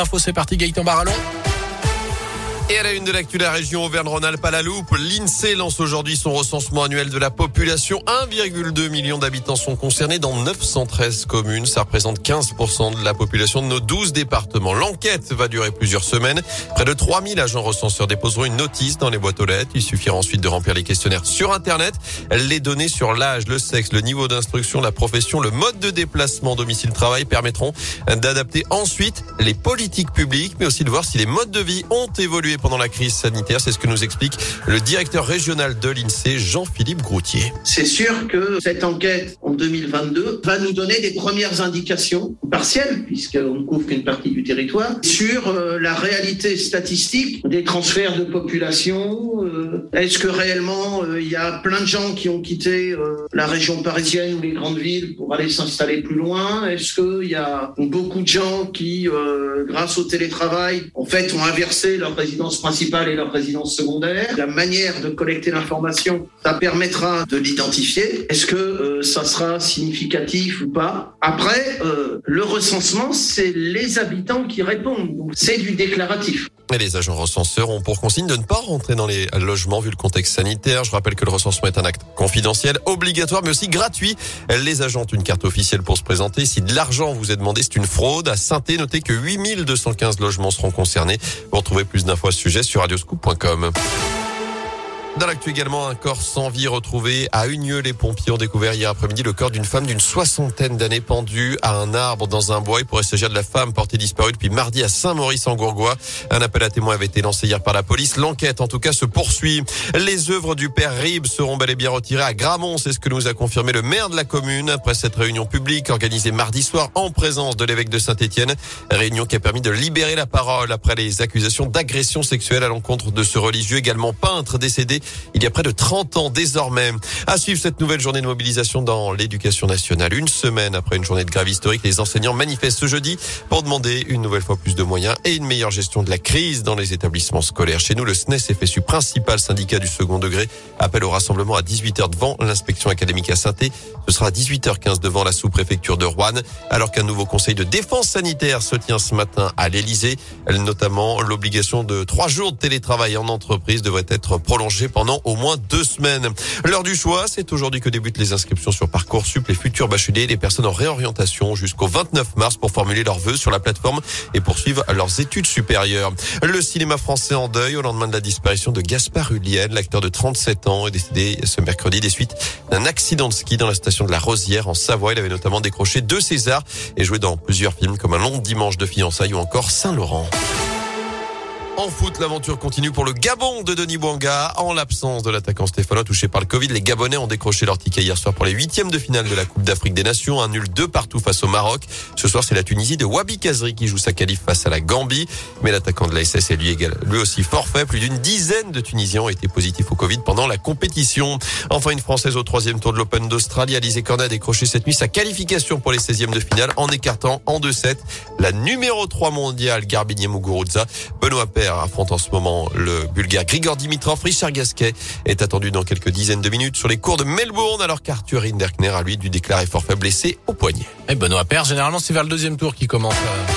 Info, c'est parti, Gaëtan Barallon. Et à la une de l'actu la région Auvergne-Rhône-Alpes à la loupe, l'INSEE lance aujourd'hui son recensement annuel de la population. 1,2 million d'habitants sont concernés dans 913 communes. Ça représente 15% de la population de nos 12 départements. L'enquête va durer plusieurs semaines. Près de 3000 agents recenseurs déposeront une notice dans les boîtes aux lettres. Il suffira ensuite de remplir les questionnaires sur Internet. Les données sur l'âge, le sexe, le niveau d'instruction, la profession, le mode de déplacement domicile-travail permettront d'adapter ensuite les politiques publiques, mais aussi de voir si les modes de vie ont évolué pendant la crise sanitaire. C'est ce que nous explique le directeur régional de l'INSEE, Jean-Philippe Groutier. C'est sûr que cette enquête en 2022 va nous donner des premières indications partielles, puisqu'on ne couvre qu'une partie du territoire, sur euh, la réalité statistique des transferts de population. Euh, Est-ce que réellement euh, il y a plein de gens qui ont quitté la région parisienne ou les grandes villes pour aller s'installer plus loin? Est-ce qu'il y a beaucoup de gens qui, grâce au télétravail, en fait, ont inversé leur résidence principale et leur résidence secondaire. La manière de collecter l'information, ça permettra de l'identifier. Est-ce que ça sera significatif ou pas Après, euh, le recensement, c'est les habitants qui répondent. Donc, c'est du déclaratif. Les agents recenseurs ont pour consigne de ne pas rentrer dans les logements vu le contexte sanitaire. Je rappelle que le recensement est un acte confidentiel, obligatoire, mais aussi gratuit. Les agents ont une carte officielle pour se présenter. Si de l'argent vous est demandé, c'est une fraude. À saint notez que 8215 logements seront concernés. Vous retrouvez plus d'infos à ce sujet sur radioscoop.com. Dans l'actu également, un corps sans vie retrouvé à Unieux. Les pompiers ont découvert hier après-midi le corps d'une femme d'une soixantaine d'années pendue à un arbre dans un bois. Il pourrait s'agir de la femme portée disparue depuis mardi à Saint-Maurice-en-Gourgois. Un appel à témoins avait été lancé hier par la police. L'enquête, en tout cas, se poursuit. Les œuvres du père Ribes seront bel et bien retirées à Gramont. C'est ce que nous a confirmé le maire de la commune après cette réunion publique organisée mardi soir en présence de l'évêque de Saint-Étienne. Réunion qui a permis de libérer la parole après les accusations d'agression sexuelle à l'encontre de ce religieux également peintre décédé il y a près de 30 ans désormais. À suivre cette nouvelle journée de mobilisation dans l'éducation nationale. Une semaine après une journée de grève historique, les enseignants manifestent ce jeudi pour demander une nouvelle fois plus de moyens et une meilleure gestion de la crise dans les établissements scolaires. Chez nous, le SNES FSU, principal syndicat du second degré, appelle au rassemblement à 18h devant l'inspection académique à saint Ce sera à 18h15 devant la sous-préfecture de Rouen, alors qu'un nouveau conseil de défense sanitaire se tient ce matin à l'Elysée. Notamment, l'obligation de trois jours de télétravail en entreprise devrait être prolongée pendant au moins deux semaines. L'heure du choix, c'est aujourd'hui que débutent les inscriptions sur Parcoursup. Les futurs bacheliers, les personnes en réorientation jusqu'au 29 mars pour formuler leurs vœux sur la plateforme et poursuivre leurs études supérieures. Le cinéma français en deuil au lendemain de la disparition de Gaspard Huliel, l'acteur de 37 ans, est décédé ce mercredi des suites d'un accident de ski dans la station de la Rosière en Savoie. Il avait notamment décroché deux Césars et joué dans plusieurs films comme Un long dimanche de fiançailles ou encore Saint-Laurent. En foot, l'aventure continue pour le Gabon de Denis Bouanga. En l'absence de l'attaquant Stéphano touché par le Covid, les Gabonais ont décroché leur ticket hier soir pour les huitièmes de finale de la Coupe d'Afrique des Nations. Un nul deux partout face au Maroc. Ce soir, c'est la Tunisie de Wabi Kazri qui joue sa qualif face à la Gambie. Mais l'attaquant de la SS est lui, lui aussi forfait. Plus d'une dizaine de Tunisiens ont été positifs au Covid pendant la compétition. Enfin, une Française au troisième tour de l'Open d'Australie, Alizé Cornet a décroché cette nuit sa qualification pour les 16e de finale en écartant en 2-7 la numéro 3 mondiale Garbinier Muguruza. Benoît Père affronte en ce moment le Bulgare Grigor Dimitrov. Richard Gasquet est attendu dans quelques dizaines de minutes sur les cours de Melbourne alors qu'Arthur Hinderkner a lui dû déclarer forfait blessé au poignet. Et Benoît Père, généralement c'est vers le deuxième tour qui commence. Euh,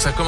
ça commence